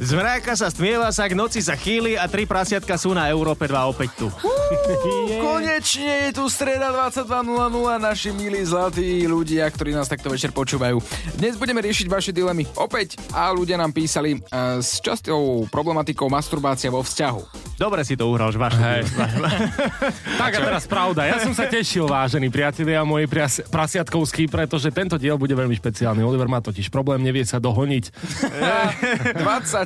Zmráka sa stmieva sa, k noci sa chýli a tri prasiatka sú na Európe 2 opäť tu. yeah. Konečne je tu streda 22.00, naši milí zlatí ľudia, ktorí nás takto večer počúvajú. Dnes budeme riešiť vaše dilemy opäť a ľudia nám písali uh, s častou problematikou masturbácia vo vzťahu. Dobre si to uhral, že Hej. tak a teraz pravda. Ja som sa tešil, vážení priatelia moji prias- prasiatkovskí, pretože tento diel bude veľmi špeciálny. Oliver má totiž problém, nevie sa dohoniť.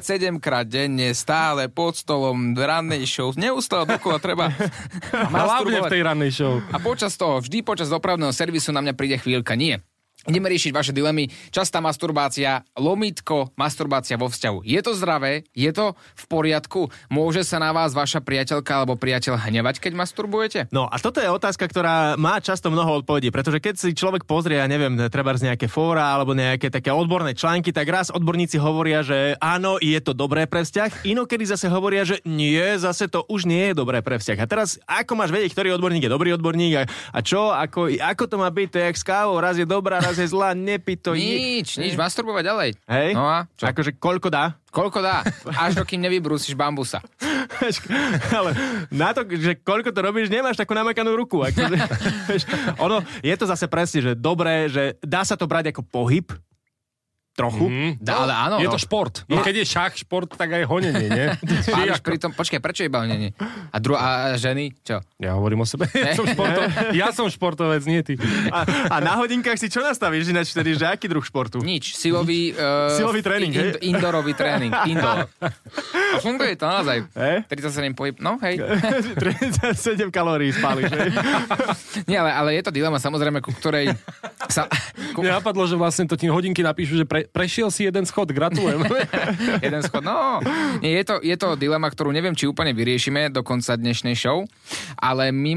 27 krát denne, stále pod stolom, v rannej show, neustále dokola treba Hlavne v tej rannej show. A počas toho, vždy počas dopravného servisu na mňa príde chvíľka. Nie. Ideme riešiť vaše dilemy. Častá masturbácia, lomitko, masturbácia vo vzťahu. Je to zdravé? Je to v poriadku? Môže sa na vás vaša priateľka alebo priateľ hnevať, keď masturbujete? No a toto je otázka, ktorá má často mnoho odpovedí, pretože keď si človek pozrie, ja neviem, treba z nejaké fóra alebo nejaké také odborné články, tak raz odborníci hovoria, že áno, je to dobré pre vzťah, inokedy zase hovoria, že nie, zase to už nie je dobré pre vzťah. A teraz ako máš vedieť, ktorý odborník je dobrý odborník a, a čo, ako, ako to má byť, to je jak s kávou, raz je dobrá, raz je zlá, nepí to. Nič, nič, masturbovať ďalej. Hej? No a čo? Akože koľko dá? Koľko dá? Až dokým nevybrúsiš bambusa. Ale na to, že koľko to robíš, nemáš takú namakanú ruku. Akože, ono, je to zase presne, že dobré, že dá sa to brať ako pohyb, trochu. Mm, dá, ale áno. Je to šport. No, keď je šach šport, tak aj honenie, nie? Spáliš pri tom, počkaj, prečo iba honenie? A, dru- a ženy, čo? Ja hovorím o sebe. Ja som, športo, ja som športovec, nie ty. A, a na hodinkách si čo nastavíš ináč vtedy, že aký druh športu? Nič, silový... Uh, Silový tréning, in, hej? Indoorový tréning, indoor. A funguje to naozaj. Hej? 37 pohyb, no hej. 37 kalórií spáliš, hej? Nie, ale, ale je to dilema samozrejme, ku ktorej sa... Ku... Mne napadlo, že vlastne to ti hodinky napíšu, že pre, prešiel si jeden schod, gratulujem. jeden schod, no. Nie, je, to, je to dilema, ktorú neviem, či úplne vyriešime do konca dnešnej show, ale my...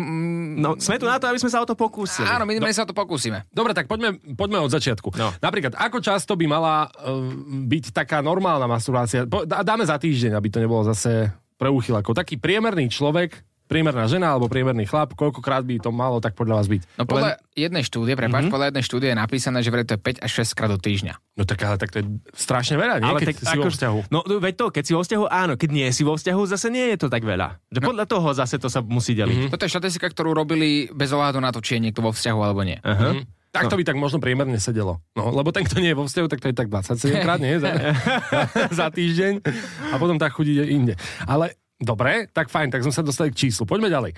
No, sme tu na to, aby sme sa o to pokúsili. Áno, my, my sa o to pokúsime. Dobre, tak poďme, poďme od začiatku. No. Napríklad, ako často by mala uh, byť taká normálna masturbácia? Po, dá- dáme za týždeň, aby to nebolo zase pre úchylákov. Taký priemerný človek, priemerná žena alebo priemerný chlap, koľkokrát by to malo tak podľa vás byť? No podľa jednej štúdie, prepáč, mm-hmm. podľa jednej štúdie je napísané, že vraj to je 5 až 6 krát do týždňa. No tak ale tak to je strašne veľa, nie? Ale keď tak, si vo ako- vzťahu. No veď to, keď si vo vzťahu, áno, keď nie si vo vzťahu, zase nie je to tak veľa. Že podľa toho zase to sa musí deliť. Mhm. Mm-hmm. Toto je štatistika, ktorú robili bez ohľadu na to, či je niekto vo vzťahu alebo nie. Aha. Mhm. Tak to by tak možno priemerne sedelo. No, lebo ten, kto nie je vo vzťahu, tak to je tak 27 krát, nie? Za, za týždeň. A potom tak chudí inde. Ale dobre, tak fajn, tak sme sa dostali k číslu. Poďme ďalej.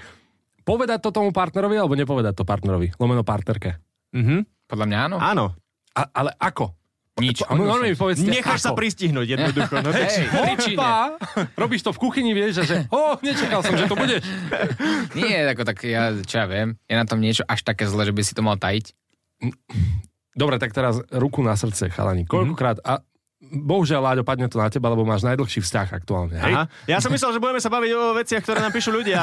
Povedať to tomu partnerovi alebo nepovedať to partnerovi? Lomeno partnerke. Mhm. Podľa mňa áno. Áno. A, ale ako? Nič. A normálne mi povedzte, Necháš sa ako? pristihnúť jednoducho. No, Hej, príčine. Opa! Robíš to v kuchyni, vieš, a že oh, nečakal som, že to budeš. Nie, ako tak ja, čo ja viem, je na tom niečo až také zle, že by si to mal tajiť. Dobre, tak teraz ruku na srdce, chalani. Koľkokrát, a bohužiaľ, Láďo, padne to na teba, lebo máš najdlhší vzťah aktuálne. Hej? Aha. Ja som myslel, že budeme sa baviť o veciach, ktoré nám píšu ľudia.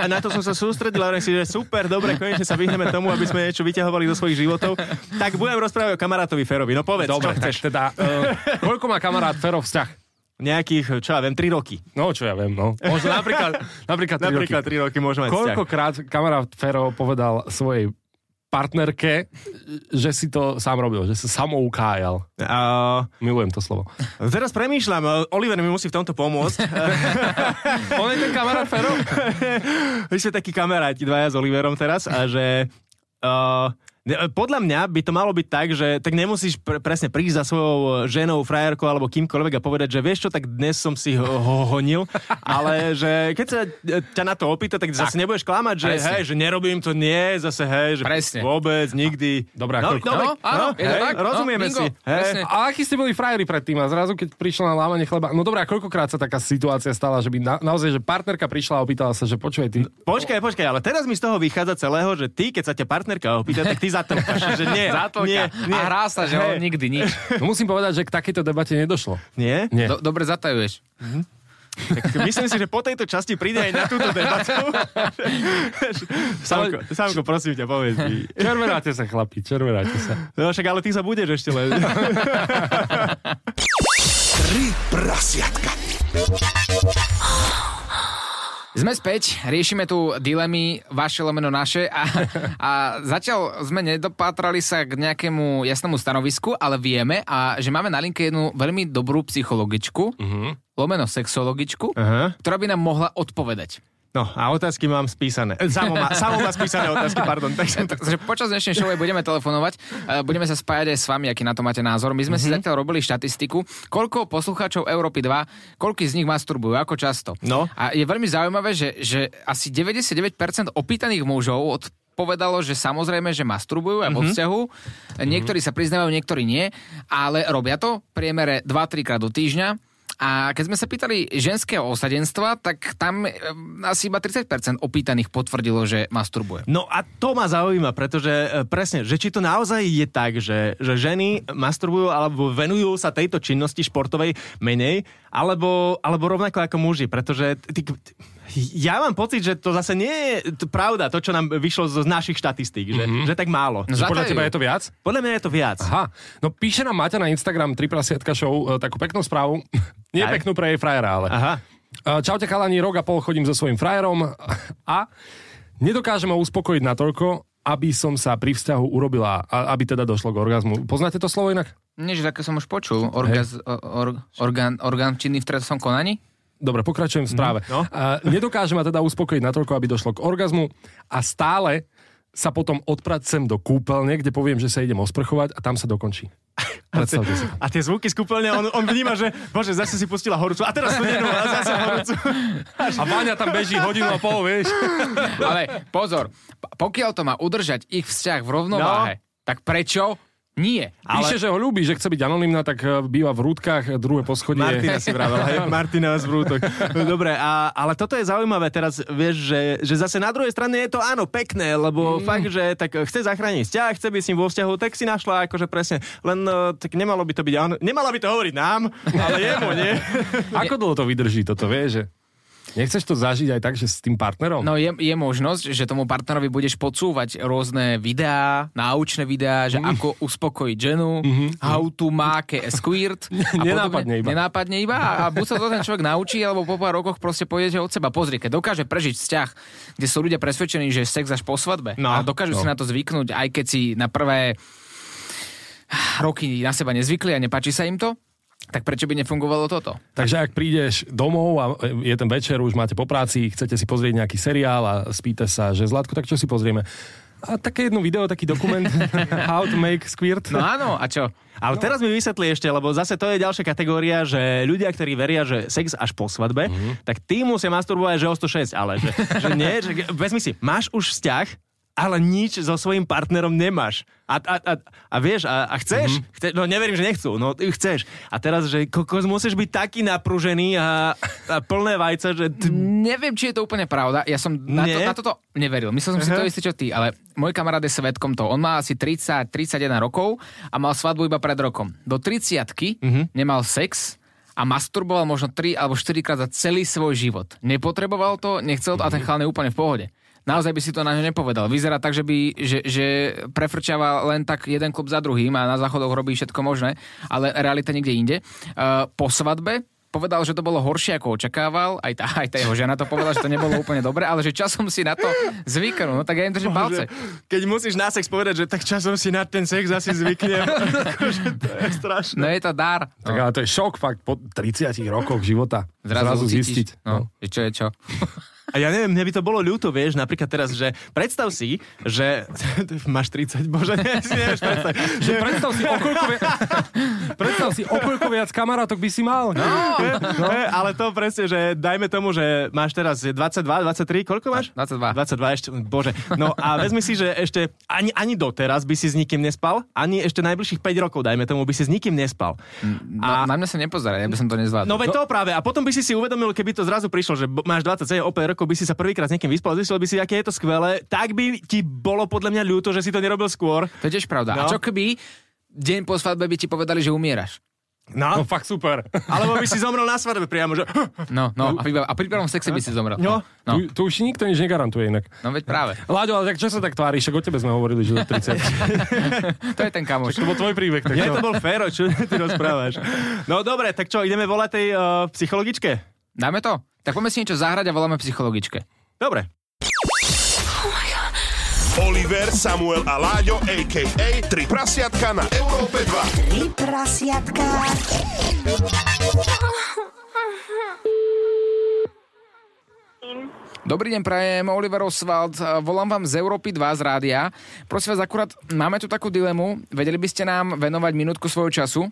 A, na to som sa sústredil a si, že super, dobre, konečne sa vyhneme tomu, aby sme niečo vyťahovali zo svojich životov. Tak budem rozprávať o kamarátovi Ferovi. No povedz, Dobre, čo chceš. teda, uh, koľko má kamarát Fero vzťah? Nejakých, čo ja viem, 3 roky. No, čo ja viem, no. Možno napríklad, napríklad 3 Napríklad roky. 3 roky môžeme. Koľkokrát kamarát Fero povedal svojej partnerke, že si to sám robil, že sa samoukájal. A, Milujem to slovo. teraz premýšľam, Oliver mi musí v tomto pomôcť. On je ten kamarát Fero? My sme takí kamaráti dvaja s Oliverom teraz a že... Uh, podľa mňa by to malo byť tak, že tak nemusíš pre, presne prísť za svojou ženou, frajerkou alebo kýmkoľvek a povedať, že vieš čo, tak dnes som si ho, ho honil, ale že keď sa e, ťa na to opýta, tak zase nebudeš klamať, že Presne. hej, že nerobím to, nie, zase hej, že Presne. vôbec, nikdy. Dobre, a no, dobre, No, áno, je to hej, tak, no, rozumieme bingo, si. Hej. presne. A akí ste boli frajeri predtým a zrazu, keď prišla na lámanie chleba, no dobré, a koľkokrát sa taká situácia stala, že by na, naozaj, že partnerka prišla a opýtala sa, že počúvaj ty, Počkaj, počkaj, ale teraz mi z toho vychádza celého, že ty, keď sa ťa partnerka opýta, tak ty zatlkáš, že nie, Zátlka. nie, nie. A hrá sa, že on nikdy nič. no musím povedať, že k takejto debate nedošlo. Nie? Nie. Do, dobre zatajuješ. Tak myslím si, že po tejto časti príde aj na túto debatu. Samko, Samko, prosím ťa, povedz mi. Červenáte sa, chlapi, červenáte sa. No však ale ty sa budeš ešte len. Tri prasiatka. Sme späť, riešime tu dilemy vaše lomeno naše a, a zatiaľ sme nedopátrali sa k nejakému jasnému stanovisku, ale vieme, a že máme na linke jednu veľmi dobrú psychologičku, uh-huh. lomeno sexologičku, Aha. ktorá by nám mohla odpovedať. No a otázky mám spísané. Samo má, samo má spísané otázky, pardon. Takže počas dnešnej show budeme telefonovať, e, budeme sa spájať aj s vami, aký na to máte názor. My sme mm-hmm. si zatiaľ robili štatistiku, koľko poslucháčov Európy 2, koľko z nich masturbujú, ako často. No. A je veľmi zaujímavé, že, že asi 99% opýtaných mužov od povedalo, že samozrejme, že masturbujú aj vo vzťahu. Niektorí sa priznávajú, niektorí nie, ale robia to v priemere 2-3 krát do týždňa. A keď sme sa pýtali ženského osadenstva, tak tam e, asi iba 30% opýtaných potvrdilo, že masturbuje. No a to ma zaujíma, pretože e, presne, že či to naozaj je tak, že, že ženy masturbujú alebo venujú sa tejto činnosti športovej menej, alebo, alebo rovnako ako muži, pretože ty, ja mám pocit, že to zase nie je t- pravda, to, čo nám vyšlo z našich štatistík, že, mm-hmm. že tak málo. No, Že podľa teba je to viac? Podľa mňa je to viac. Aha, no píše nám Maťa na Instagram 3 prasiatka show e, takú peknú správu. Nie Aj. peknú pre jej frajera, ale. Aha. E, Čaute chalani, rok a pol chodím so svojím frajerom a nedokážem ho uspokojiť natoľko, aby som sa pri vzťahu urobila, aby teda došlo k orgazmu. Poznáte to slovo inak? Nie, že také som už počul. Orgaz, or, orgán, orgán činný v trestnom konaní? Dobre, pokračujem v správe. no. A nedokážem ma teda uspokojiť natoľko, aby došlo k orgazmu a stále sa potom odpracem do kúpeľne, kde poviem, že sa idem osprchovať a tam sa dokončí. Predstavte si. A tie zvuky z kúpeľne, on, on vníma, že bože, zase si pustila horúcu. A teraz studenú, a zase horúcu. A Váňa tam beží hodinu a pol, vieš. Ale pozor, pokiaľ to má udržať ich vzťah v rovnováhe, tak prečo nie? Píše, že ho ľúbi, že chce byť anonimná, tak e, býva v rúdkach, druhé poschodie. Martina si vravel, hej? Martina z vrútok. Dobre, a, ale toto je zaujímavé teraz, vieš, že, že zase na druhej strane je to áno, pekné, lebo mm. fakt, že tak chce zachrániť vzťah, chce byť s ním vo vzťahu, tak si našla akože presne, len eh, tak nemalo by to byť, nemala by to hovoriť nám, ale jemu, nie? Ako dlho to vydrží toto, vieš? Že... Nechceš to zažiť aj tak, že s tým partnerom? No je, je možnosť, že tomu partnerovi budeš podsúvať rôzne videá, náučné videá, že Mm. ako uspokojiť ženu, how to make a squirt. a Nenápadne podobne. iba. Nenápadne iba. A buď sa to ten človek naučí, alebo po pár rokoch proste pôjdete od seba. Pozri, keď dokáže prežiť vzťah, kde sú ľudia presvedčení, že sex až po svadbe No. a dokážu si na to zvyknúť, aj keď si na prvé roky na seba nezvykli a nepáči sa im to, tak prečo by nefungovalo toto? Takže ak prídeš domov a je ten večer, už máte po práci, chcete si pozrieť nejaký seriál a spýte sa, že Zlatko, tak čo si pozrieme? A také jedno video, taký dokument How to make squirt. No áno, a čo? Ale teraz mi vysvetli ešte, lebo zase to je ďalšia kategória, že ľudia, ktorí veria, že sex až po svadbe, mm-hmm. tak tí musia masturbovať, že o 106, ale že, že nie, že vezmi si, máš už vzťah, ale nič so svojím partnerom nemáš. A, a, a, a vieš, a, a chceš, mm-hmm. chce, no neverím, že nechcú, no ty chceš. A teraz, že kokos, musíš byť taký napružený a, a plné vajce, že... T- Neviem, či je to úplne pravda. Ja som na, to, na toto neveril. Myslel som si Aha. to isté, čo ty, ale môj kamarát je svetkom to. On má asi 30-31 rokov a mal svadbu iba pred rokom. Do 30 Mhm. nemal sex a masturboval možno 3 alebo 4 krát za celý svoj život. Nepotreboval to, nechcel to a ten Mhm. chalán je úplne v pohode. Naozaj by si to na ňo nepovedal. Vyzerá tak, že, by, že, že prefrčava len tak jeden klub za druhým a na záchodoch robí všetko možné, ale realita niekde inde. Uh, po svadbe povedal, že to bolo horšie, ako očakával. Aj tá, aj tá jeho žena to povedala, že to nebolo úplne dobre, ale že časom si na to zvyknú. No tak ja im držím palce. Keď musíš na sex povedať, že tak časom si na ten sex asi zvyknem. Akože to je strašné. No je to dar. Tak ale to je šok fakt po 30 rokoch života. Zrazu, ucítiš. zistiť. No, že čo je čo. A ja neviem, mne by to bolo ľúto, vieš, napríklad teraz, že predstav si, že máš 30, bože, nie, si nevieš predstaviť. Že Predstav si, o koľko, vi- predstav si, o koľko viac kamarátok by si mal. No. No. Ale to presne, že dajme tomu, že máš teraz 22, 23, koľko máš? 22. 22 ešte, bože. No a vezmi si, že ešte ani, ani doteraz by si s nikým nespal, ani ešte najbližších 5 rokov, dajme tomu, by si s nikým nespal. A... Na, na mňa sa nepozeraj, ja by som to nezvládol. No veď to práve. A potom by si si uvedomil, keby to zrazu prišlo, že máš 27, o 5 rokov by si sa prvýkrát s niekým vyspal, zistil by si, aké je to skvelé, tak by ti bolo podľa mňa ľúto, že si to nerobil skôr. To je tiež pravda. No. A čo keby deň po svadbe by ti povedali, že umieraš? No No, fakt super. alebo by si zomrel na svadbe priamo, že... No, no, a, pri, a pri prvom sexe by si zomrel. No. no. Tu, tu už nikto nič negarantuje inak. No veď práve. Láďo, ale tak čo sa tak tváriš? Však o tebe sme hovorili, že do 30. To je ten kamoš. to bol tvoj príbeh. Tak Nie, čo? to bol féro, čo ty rozprávaš. No dobre, tak čo, ideme volať tej uh, psychologičke? Dáme to? Tak poďme si niečo zahrať a voláme psychologičke. Dobre. Oliver, Samuel a Láďo, a.k.a. Tri prasiatka na Európe 2. Tri prasiatka. Dobrý deň, prajem, Oliver Oswald, volám vám z Európy 2 z rádia. Prosím vás, akurát máme tu takú dilemu. Vedeli by ste nám venovať minútku svojho času?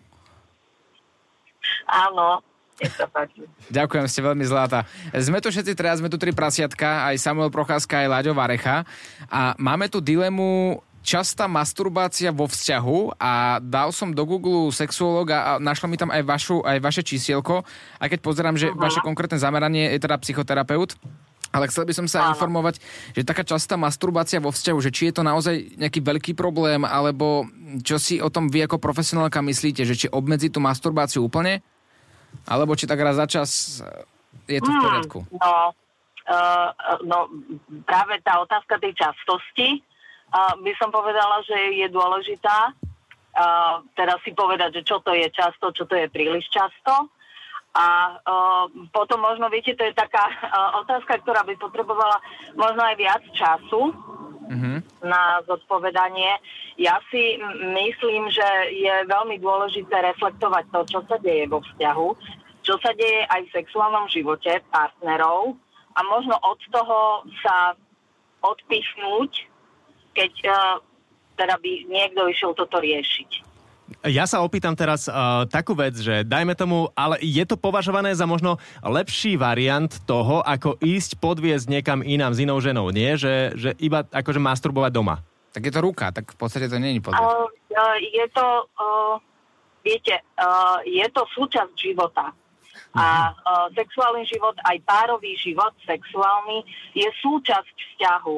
Áno, nech sa páči. Ďakujem, ste veľmi zlatá. Sme tu všetci teraz, sme tu tri prasiatka, aj Samuel Procházka, aj Láďo Varecha. A máme tu dilemu častá masturbácia vo vzťahu a dal som do Google sexuológa a našlo mi tam aj, vašu, aj vaše čísielko. A keď pozerám, že vaše konkrétne zameranie je teda psychoterapeut, ale chcel by som sa Áno. informovať, že taká častá masturbácia vo vzťahu, že či je to naozaj nejaký veľký problém, alebo čo si o tom vy ako profesionálka myslíte, že či obmedzi tú masturbáciu úplne, alebo či tak raz za čas je to v poriadku. No, uh, no, práve tá otázka tej častosti uh, by som povedala, že je dôležitá. Uh, teraz si povedať, že čo to je často, čo to je príliš často. A uh, potom možno, viete, to je taká uh, otázka, ktorá by potrebovala možno aj viac času na zodpovedanie. Ja si myslím, že je veľmi dôležité reflektovať to, čo sa deje vo vzťahu, čo sa deje aj v sexuálnom živote partnerov a možno od toho sa odpichnúť, keď uh, teda by niekto išiel toto riešiť. Ja sa opýtam teraz uh, takú vec, že dajme tomu, ale je to považované za možno lepší variant toho, ako ísť podviezť niekam inám s inou ženou, nie? Že, že iba akože masturbovať doma. Tak je to ruka, tak v podstate to nie je podľa. Uh, uh, je to, uh, viete, uh, je to súčasť života. A uh, sexuálny život, aj párový život sexuálny, je súčasť vzťahu.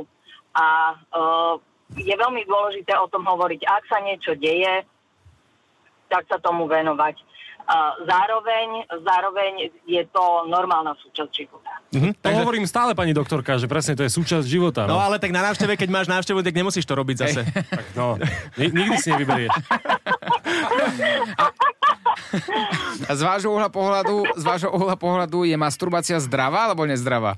A uh, je veľmi dôležité o tom hovoriť. Ak sa niečo deje, tak sa tomu venovať. Zároveň, zároveň je to normálna súčasť života. Mhm, To hovorím stále, pani doktorka, že presne to je súčasť života. No No, ale tak na návšteve, keď máš návštevu, tak nemusíš to robiť zase. no. Ni- nikdy si nevyberieš. A z vášho uhla pohľadu, z vášho uhla pohľadu je masturbácia zdravá alebo nezdravá?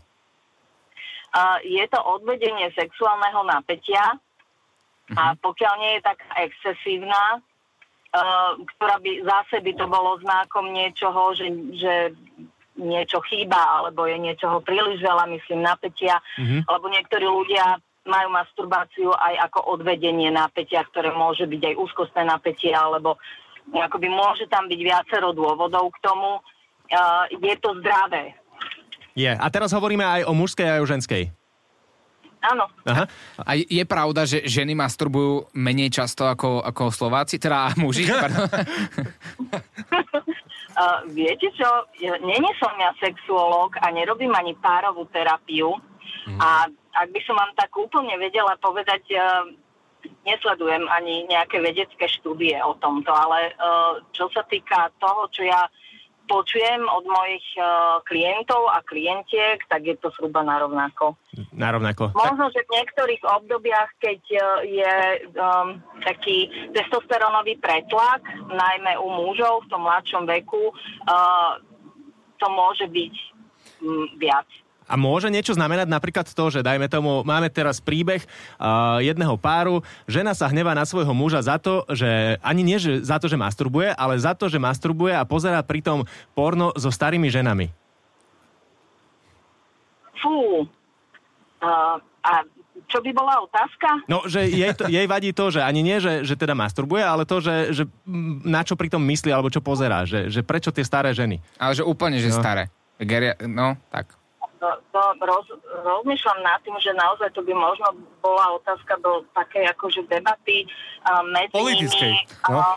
Uh, je to odvedenie sexuálneho napätia a pokiaľ nie je taká excesívna, ktorá by zase by to bolo znakom niečoho, že, že niečo chýba, alebo je niečoho príliš veľa, myslím, napätia, lebo niektorí ľudia majú masturbáciu aj ako odvedenie napätia, ktoré môže byť aj úzkostné napätie, alebo akoby môže tam byť viacero dôvodov k tomu. Uh, je to zdravé. Je. A teraz hovoríme aj o mužskej a aj o ženskej. Áno. Aha. A je- pravda, že ženy masturbujú menej často ako, ako Slováci, teda muži? Pardon. Uh, viete čo, není som ja sexuológ a nerobím ani párovú terapiu. A ak by som vám tak úplne vedela povedať, uh, nesledujem ani nejaké vedecké štúdie o tomto, ale uh, čo sa týka toho, čo ja počujem od mojich uh, klientov a klientiek, tak je to zhruba narovnako. Narovnako. Možno, že v niektorých obdobiach, keď e, je um, taký testosterónový pretlak, najmä u mužov v tom mladšom veku, uh, to môže byť um, viac. A môže niečo znamenať napríklad to, že dajme tomu, máme teraz príbeh uh, jedného páru, žena sa hnevá na svojho muža za to, že ani nie že za to, že masturbuje, ale za to, že masturbuje a pozerá pritom porno so starými ženami. Fú. Uh, a čo by bola otázka? No, že jej, to, jej vadí to, že ani nie, že, že teda masturbuje, ale to, že, že na čo pritom myslí, alebo čo pozerá, že, že prečo tie staré ženy. Ale že úplne, že No. staré. Geria, no, tak. To, to roz, rozmýšľam nad tým, že naozaj to by možno bola otázka do takej akože debaty uh, medzi Politickej, nimi. no. Uh,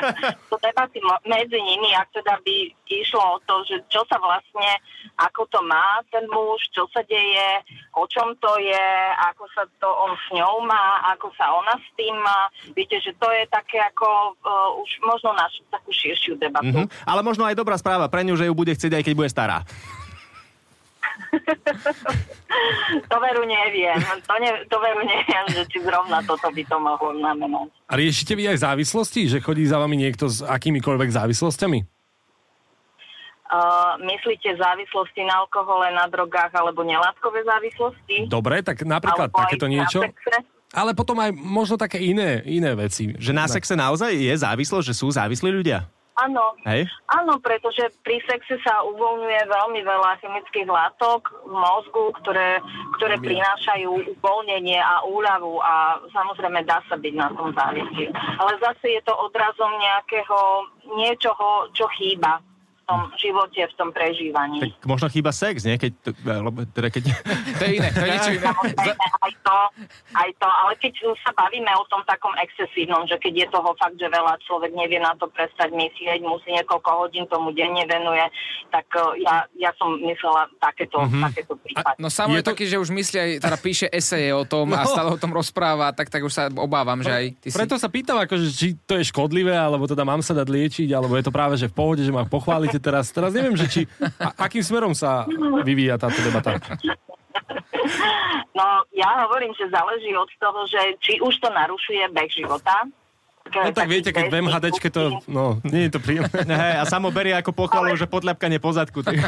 do debaty medzi nimi, ak teda by išlo o to, že čo sa vlastne, ako to má ten muž, čo sa deje, o čom to je, ako sa to on s ňou má, ako sa ona s tým má. Viete, že to je také ako uh, už možno na š- takú širšiu debatu. Mhm. Ale možno aj dobrá správa pre ňu, že ju bude chcieť aj keď bude stará. To veru neviem. To, ne, to veru neviem, že či zrovna toto by to mohlo znamenať. A riešite vy aj závislosti? Že chodí za vami niekto s akýmikoľvek závislosťami? Uh, myslíte závislosti na alkohole, na drogách alebo nelátkové závislosti? Dobre, tak napríklad Alebo takéto na niečo. sexe? Ale potom aj možno také iné, iné veci. Že na sexe naozaj je závislosť, že sú závislí ľudia? Áno. Hej? Áno, pretože pri sexe sa uvoľňuje veľmi veľa chemických látok v mozgu, ktoré, ktoré prinášajú uvoľnenie a úľavu a samozrejme dá sa byť na tom závislý. Ale zase je to odrazom nejakého niečoho, čo chýba tom živote, v tom prežívaní. Tak možno chýba sex, nie? Keď, to- alebo teda keď... To je iné, to je niečo iné. Aj to, aj to, ale keď sa bavíme o tom takom excesívnom, že keď je toho fakt, že veľa človek nevie na to prestať myslieť, musí niekoľko hodín tomu denne venuje, tak eh, ja, ja som myslela takéto, mm-hmm. takéto prípady. No samo Je je, to- taký, že už myslí aj, teda píše eseje o tom a No. stále o tom rozpráva, tak, tak už sa obávam, že aj ty si... Preto sa pýtam, akože, či to je škodlivé, alebo teda mám sa dať liečiť, alebo je to práve, že v pohode, že ma pochválite teraz. Teraz neviem, že či, a, akým smerom sa vyvíja táto debata. No ja hovorím, že záleží od toho, že či už to narušuje beh života. No tak viete, keď v MHDčke to, no, nie je to príjemné. Hej, a samo berie ako pochvalu, že podľapkanie po zadku. Tak-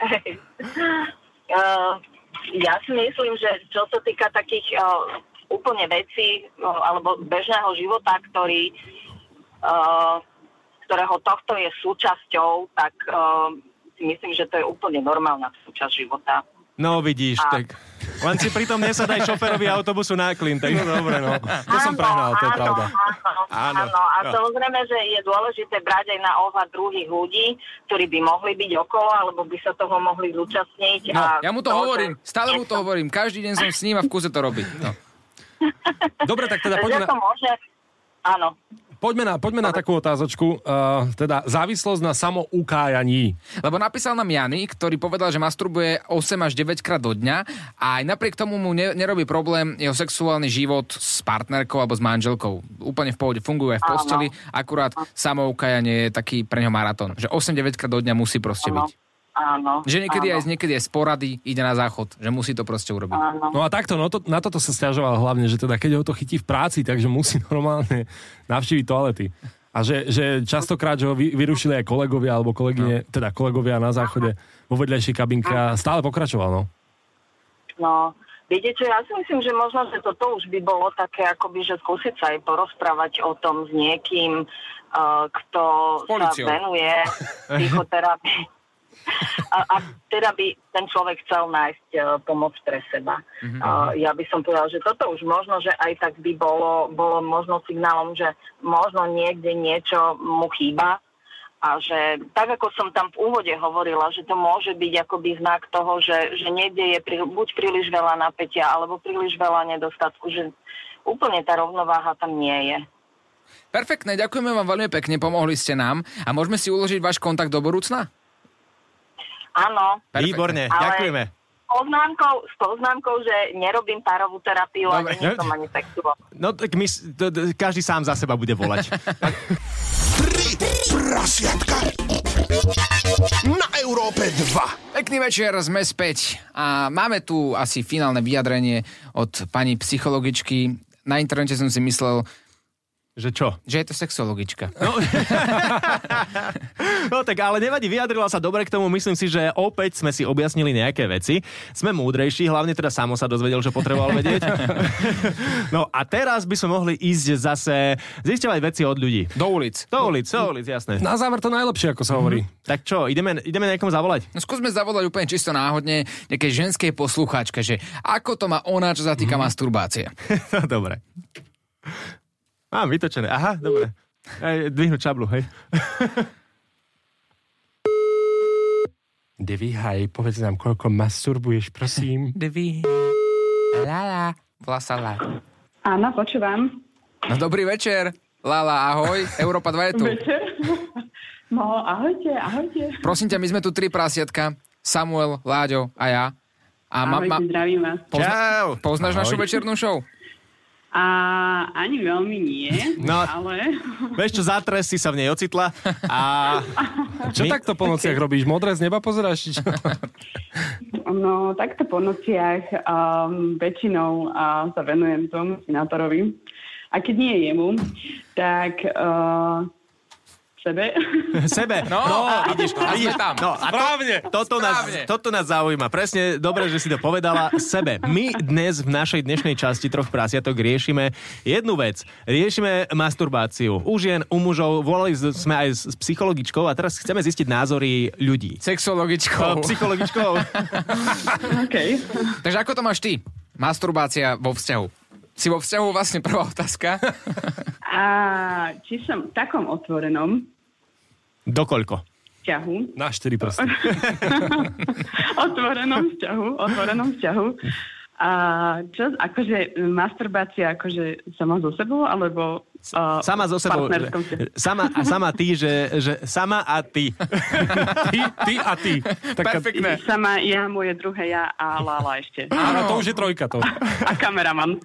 Hej. Uh, ja si myslím, že čo sa týka takých uh, úplne vecí uh, alebo bežného života, ktorý, uh, ktorého tohto je súčasťou, tak uh, si myslím, že to je úplne normálna súčasť života. No vidíš, A- tak... Len si pritom nesadaj šoferovi autobusu na klin, tak... No dobre, no. To som prehnal, to je áno, pravda. Áno, Áno. áno. A No. samozrejme, že je dôležité brať aj na ohľad druhých ľudí, ktorí by mohli byť okolo, alebo by sa toho mohli zúčastniť. No, a ja mu to hovorím, stále mu to hovorím, každý deň som s ním a v kuse to robí. No. Dobre, tak teda poďme to na, môže... Áno. Poďme na, poďme na takú otázočku. Uh, teda závislosť na samoukájaní. Lebo napísal nám Jany, ktorý povedal, že masturbuje 8 až 9 krát do dňa a aj napriek tomu mu ne, nerobí problém jeho sexuálny život s partnerkou alebo s manželkou. Úplne v pohode, funguje aj v posteli, akurát samoukajanie je taký pre neho maratón, že 8-9 krát do dňa musí proste byť. Áno. Že niekedy áno, aj, niekedy aj z porady ide na záchod, že musí to proste urobiť. Áno. No a takto, no to, na toto sa stiažoval hlavne, že teda keď ho to chytí v práci, takže musí normálne navštíviť toalety. A že, že častokrát, že ho vy, vyrušili aj kolegovia alebo kolegyne, teda kolegovia na záchode vo vedľajšej kabinke a stále pokračoval, no. No, viete čo, ja si myslím, že možno, že toto už by bolo také, akoby, že skúsiť sa aj porozprávať o tom s niekým, uh, kto sa venuje psychoterapii. A, a teda by ten človek chcel nájsť uh, pomoc pre seba. Mhm. Uh, ja by som povedal, že toto už možno, že aj tak by bolo, bolo možno signálom, že možno niekde niečo mu chýba a že tak ako som tam v úvode hovorila, že to môže byť akoby znak toho, že, že niekde je pri, buď príliš veľa napätia alebo príliš veľa nedostatku, že úplne tá rovnováha tam nie je. Perfektné, ďakujeme vám veľmi pekne, pomohli ste nám a môžeme si uložiť váš kontakt do budúcna? Áno. Výborne, Ale- ďakujeme. poznámkou, s poznámkou, že nerobím párovú terapiu a Dobre. nie som ani sexuál. No tak my, s- to, to, každý sám za seba bude volať. Tri prasiatka na Európe 2. Pekný večer, sme späť a máme tu asi finálne vyjadrenie od pani psychologičky. Na internete som si myslel, Že čo? že je to sexologička. No tak ale nevadí, vyjadrila sa dobre k tomu. Myslím si, že opäť sme si objasnili nejaké veci. Sme múdrejší, hlavne teda samo sa dozvedel, že potreboval vedieť. No a teraz by sme mohli ísť zase zisťovať veci od ľudí. Do ulic. Do ulic, do ulic, jasné. Na záver to najlepšie, ako sa hovorí. Tak čo, ideme, ideme niekomu zavolať? No skúsme zavolať úplne čisto náhodne nejakej ženskej poslucháčke, že ako to má ona, čo sa týka masturbácie. No, dobre. Mám vytočené. Aha, dobre. Aj, dvihnúť čablu, hej. Devíhaj, povedz nám, koľko masturbuješ, prosím. Dvi. Lala. Volá sa La. Áno, počúvam. No dobrý večer. Lala, ahoj. Európa 2 je tu. Večer. No, ahojte, ahojte. Prosím ťa, my sme tu tri prasiatka. Samuel, Láďo a ja. A ma, ma, ahojte, zdravím vás. Čau. poznáš našu večernú show? A ani veľmi nie, No. ale Vieš čo, zátres si sa v nej ocitla a... Čo My- takto po nociach robíš? Modré z neba pozeráš? no, takto po nociach um, väčšinou uh, sa venujem tomu sinátorovi. A keď nie jemu, tak uh, sebe. Sebe. No, vidíš, a vidíš. tam. No, a to, Správne. toto, nás, Správne. toto nás zaujíma. Presne, dobre, že si to povedala. Sebe. My dnes v našej dnešnej časti troch prasiatok riešime jednu vec. Riešime masturbáciu. U žien, u mužov. Volali sme aj s psychologičkou a teraz chceme zistiť názory ľudí. Sexologičkou. Psychologičkou. OK. Takže ako to máš ty? Masturbácia vo vzťahu. Si vo vzťahu vlastne prvá otázka. A či som v takom otvorenom Dokoľko? vzťahu, Na štyri prsty. otvorenom vzťahu, otvorenom vzťahu, a čo, akože masturbácia, akože sama so sebou, alebo uh, Sama so sebou. že-? Sama, a sama ty, že, že sama a ty. Ty, ty a ty. Taká, Perfektné. Sama ja, moje druhé ja a Lala ešte. Áno, to už je trojka. To. A kameraman.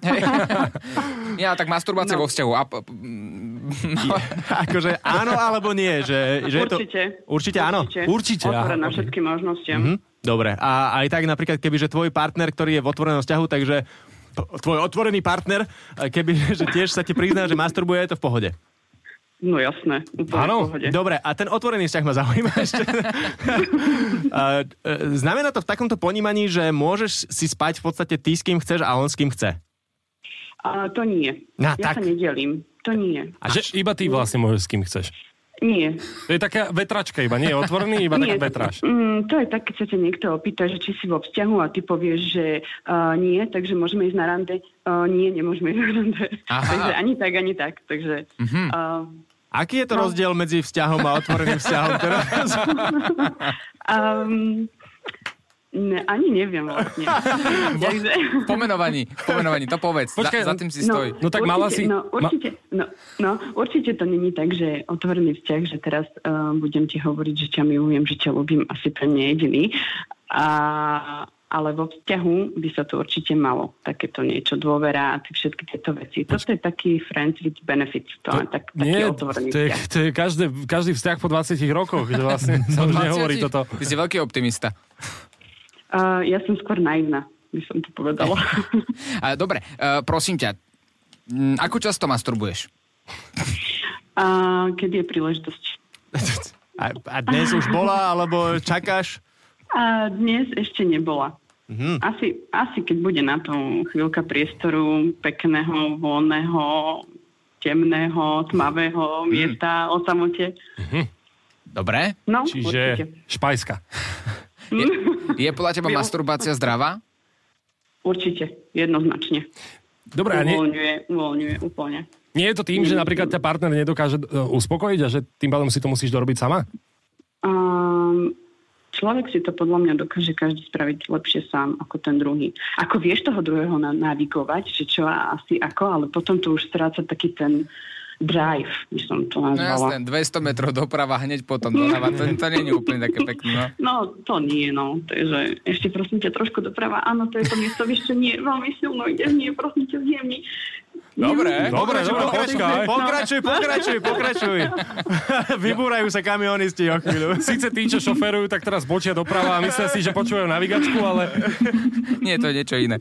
Ja, tak masturbácia No. vo vzťahu. A, p- p- Akože áno alebo nie? Že, že je to... Určite. Určite áno? Určite, Otvorená ok. všetkým možnostiam. Hm? Dobre. A aj tak napríklad, keby že tvoj partner, ktorý je v otvorenom vzťahu, takže tvoj otvorený partner, keby že tiež sa ti prizná, že masturbuje, je to v pohode. No jasné, úplne Áno. v pohode. Dobre, a ten otvorený vzťah ma zaujíma ešte. A, e, Znamená to v takomto ponímaní, že môžeš si spať v podstate ty, s kým chceš a on s kým chce. A to nie. No, ja tak. sa nedelím. To nie. A že iba ty vlastne môžeš s kým chceš. Nie. To je taká vetračka iba, nie je otvorený, iba taká nie. vetraž. Mm, to je tak, keď sa ťa niekto opýta, že či si vo vzťahu a ty povieš, že uh, nie, takže môžeme ísť na rande. Uh, nie, nemôžeme ísť na rande. Aha. takže ani tak, ani tak. Takže Mhm. uh, Aký je to No. rozdiel medzi vzťahom a otvoreným vzťahom? Teraz? um, ne, ani neviem vlastne. takže, pomenovaní, pomenovaní, to povedz. Počkaj, za, za tým si stoj. No tak mala si- No určite, no, no, určite to není tak, že otvorený vzťah, že teraz uh, budem ti hovoriť, že ťa milujem, že ťa ľúbim, asi pre mňa jediný. A, ale vo vzťahu by sa to určite malo. Takéto niečo, dôvera a tie všetky tieto veci. Toto je taký friends with benefits. To, je tak, taký Nie, otvorený to je, vzťah. to je každé, každý vzťah po 20 rokoch, že vlastne sa už 20? nehovorí toto. Ty si veľký optimista. Uh, ja som skôr naivná, by som to povedala. A, dobre, uh, prosím ťa, mm, ako často masturbuješ? uh, kedy je príležitosť? A, a dnes už bola, alebo čakáš? A dnes ešte nebola. Mm-hmm. Asi, asi keď bude na to chvíľka priestoru pekného, voľného, temného, tmavého miesta o samote. Dobre. No, Čiže určite. špajska. Je, je podľa teba masturbácia zdravá? Určite, jednoznačne. Dobre, a nie, Uvoľňuje, uvoľňuje úplne. nie je to tým, že napríklad ťa partner nedokáže e, uspokojiť a že tým pádom si to musíš dorobiť sama? Um, človek si to podľa mňa dokáže každý spraviť lepšie sám ako ten druhý. Ako vieš toho druhého na- navigovať, že čo a asi ako, ale potom to už stráca taký ten drive, by som to No nazvala. jasné, 200 metrov doprava, hneď potom doľava. To, to nie je úplne také pekné. No. No, to nie, no. To je, že ešte prosím ťa trošku doprava. Áno, to je to miesto, vieš čo, nie, veľmi silno ide, nie, prosím ťa, zjemni. Dobre. Dobre, dobre, počkaj. Pokračuj, pokračuj, pokračuj. Vybúrajú sa kamionisti o chvíľu. Sice tí, čo šoferujú, tak teraz bočia doprava a myslia si, že počúvajú navigačku, ale Nie, to je niečo iné.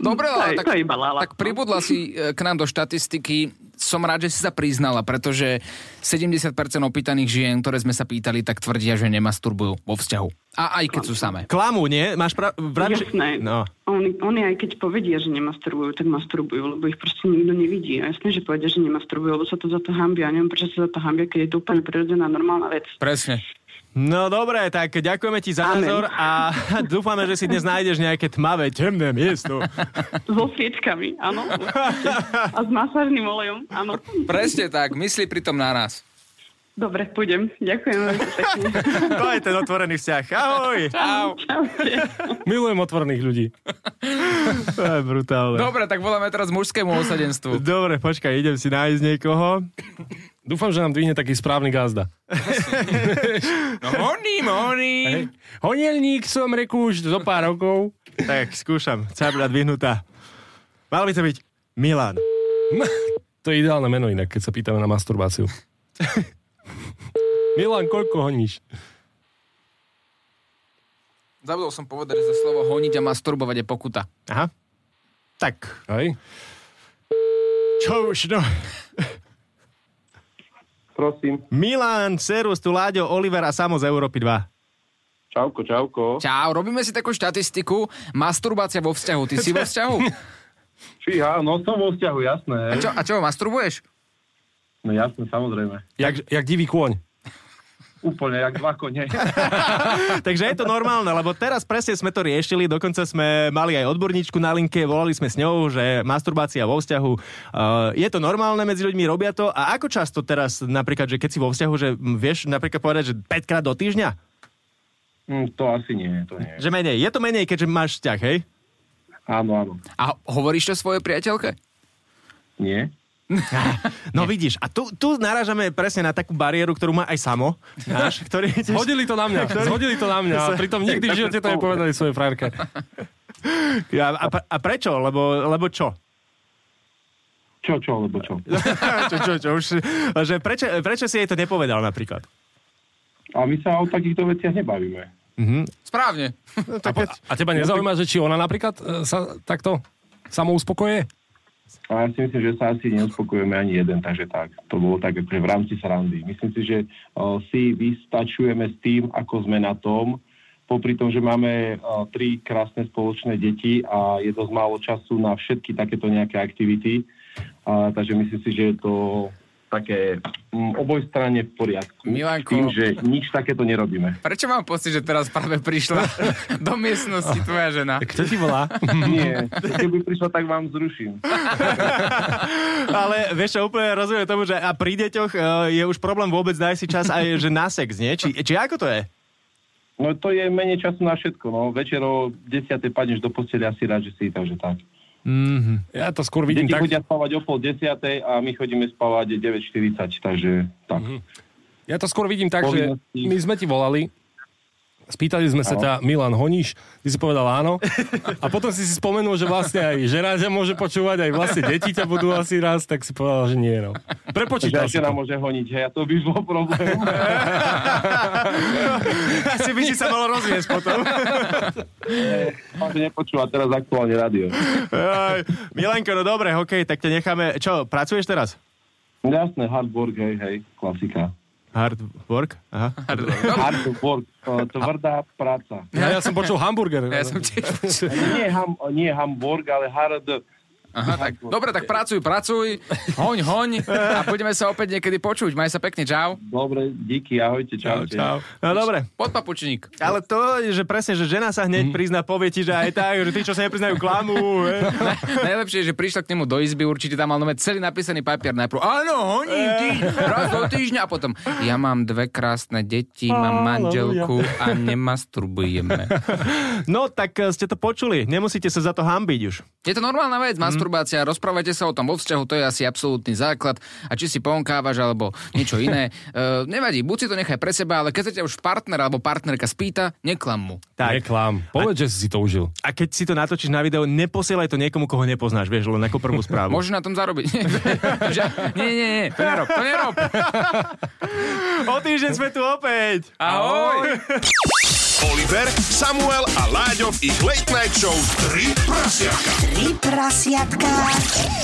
Dobre, To ale tak, tak pribudla si e, k nám do štatistiky. Som rád, že si sa priznala, pretože 70% opýtaných žien, ktoré sme sa pýtali, tak tvrdia, že nemasturbujú vo vzťahu. A aj keď sú samé. Klamu, nie? Máš pra... Vravíš... Jasné. No. Oni, oni aj keď povedia, že nemasturbujú, tak masturbujú, lebo ich proste nikto nevidí. A jasné, že povedia, že nemasturbujú, lebo sa to za to hambia. Neviem, prečo sa za to hambia, keď je to úplne prirodzená normálna vec. Presne. No dobre, tak ďakujeme ti za Amen. názor a dúfame, že si dnes nájdeš nejaké tmavé, temné miesto. So sviečkami, áno. A s masážnym olejom, áno. Presne tak, myslí pritom na nás. Dobre, pôjdem. Ďakujem veľmi pekne. To je ten otvorený vzťah. Ahoj! Čau. Čaute. Milujem otvorných ľudí. To je brutálne. Dobre, tak voláme teraz mužskému osadenstvu. Dobre, počkaj, idem si nájsť niekoho. Dúfam, že nám dvihne taký správny gazda. No honí, honí. Hej. Honielník som reku už zo pár rokov. Tak, skúšam. Cabla dvihnutá. Mal by to byť Milan. To je ideálne meno inak, keď sa pýtame na masturbáciu. Milan, koľko honíš? Zabudol som povedať, že za slovo honiť a masturbovať je pokuta. Aha. Tak, Hej? čo už, no. Prosím. Milan, Serus, tu Láďo, Oliver a Samo z Európy 2. Čauko, čauko. Čau, robíme si takú štatistiku. Masturbácia vo vzťahu. Ty si vo vzťahu? Fíha, no som vo vzťahu, jasné. A čo, a čo masturbuješ? No jasné, samozrejme. Jak, jak divý kôň. Úplne, jak dva kone. Takže je to normálne, lebo teraz presne sme to riešili, dokonca sme mali aj odborníčku na linke, volali sme s ňou, že masturbácia vo vzťahu, uh, je to normálne medzi ľuďmi, robia to a ako často teraz napríklad, že keď si vo vzťahu, že mm, vieš napríklad povedať, že 5 krát do týždňa? Hm, to asi nie, to nie. Že menej. Je to menej, keďže máš vzťah, hej? Áno, áno. A hovoríš to svojej priateľke? Nie? No vidíš, a tu, tu narážame presne na takú bariéru, ktorú má aj Samo, náš, ktorý... Zhodili to na mňa, zhodili to na mňa. A pritom nikdy v živote to nepovedali svojej frajerke. A, a, a prečo? Lebo, lebo čo? Čo, čo, lebo čo? čo, čo, čo, už, že prečo, prečo si jej to nepovedal napríklad? A my sa o takýchto veciach nebavíme. Správne. No, tak, A, a teba nezaujíma, že či ona napríklad e, sa takto samo uspokoje? A ja si myslím, že sa asi neuspokojujeme ani jeden, takže tak. To bolo tak akože v rámci srandy. Myslím si, že o, si vystačujeme s tým, ako sme na tom, popri tom, že máme o, tri krásne spoločné deti a je dosť málo času na všetky takéto nejaké aktivity. A, takže myslím si, že to také mm, obojstranne v poriadku. Milanko. Tým, že nič takéto nerobíme. Prečo mám pocit, že teraz práve prišla do miestnosti tvoja žena? Kto ti volá? Nie, keby prišla, tak vám zruším. ale vieš úplne rozumiem tomu, že a pri deťoch e, je už problém vôbec daj si čas aj že na sex, nie? Či, či ako to je? No to je menej času na všetko, no. Večer o 10. padneš do postele asi rád, že si, takže tak. Ja to skôr vidím Deti tak... chodia spávať o pol 10. a my chodíme spávať 9.40, takže tak. Ja to skôr vidím tak, že Povinnosti. my sme ti volali, spýtali sme sa ťa, Milan, honíš? Ty si povedal áno. A potom si si spomenul, že vlastne aj žena ťa môže počúvať, aj vlastne deti ťa budú asi raz, tak si povedal, že nie. No. Prepočítal si žena to. môže honiť, hej, a to by bol problém. Asi by si sa mal rozviesť potom. Máte nepočúva teraz aktuálne rádio. Aj, Milenko, no dobre, hokej, tak ťa necháme. Čo, pracuješ teraz? Jasné, hard work, hej, hej, klasika. Hard work? Aha. Hard work, to- tvrdá práca. Ja, ja som počul hamburger. Ja som tiež... Nie, ham, nie hamburg, ale hard... Aha, tak, dobre, tak pracuj, pracuj, hoň, hoň a budeme sa opäť niekedy počuť. Maj sa pekne, čau. Dobre, díky, ahojte, čaute. Čau. No dobre. Podpapučník. Ale to, že presne, že žena sa hneď prizná, povie ti, že aj tak, že tí, čo sa nepriznajú, klamú. Najlepšie je, že prišla k nemu do izby, určite tam mal nové celý napísaný papier najprv. Áno, honím ty, raz do týždňa a potom. Ja mám dve krásne deti, mám manželku a nemasturbujeme. No, tak eh, ste to počuli. Nemusíte sa za to hambiť už. Je to normálna vec, masturbácia, rozprávajte sa o tom vo vzťahu, to je asi absolútny základ. A či si ponkávaš alebo niečo iné, e, nevadí, buď si to nechaj pre seba, ale keď sa ťa už partner alebo partnerka spýta, neklam mu. Tak. Neklam. Povedz, že si to užil. A keď si to natočíš na video, neposielaj to niekomu, koho nepoznáš, vieš, len ako prvú správu. Môžeš na tom zarobiť. Nie, nie, nie, to nerob, to nerob. O týždeň sme tu opäť. Ahoj. Oliver, Samuel a Láďo v ich Late Night Show 3 prasiatka. Tri prasiatka. podcast.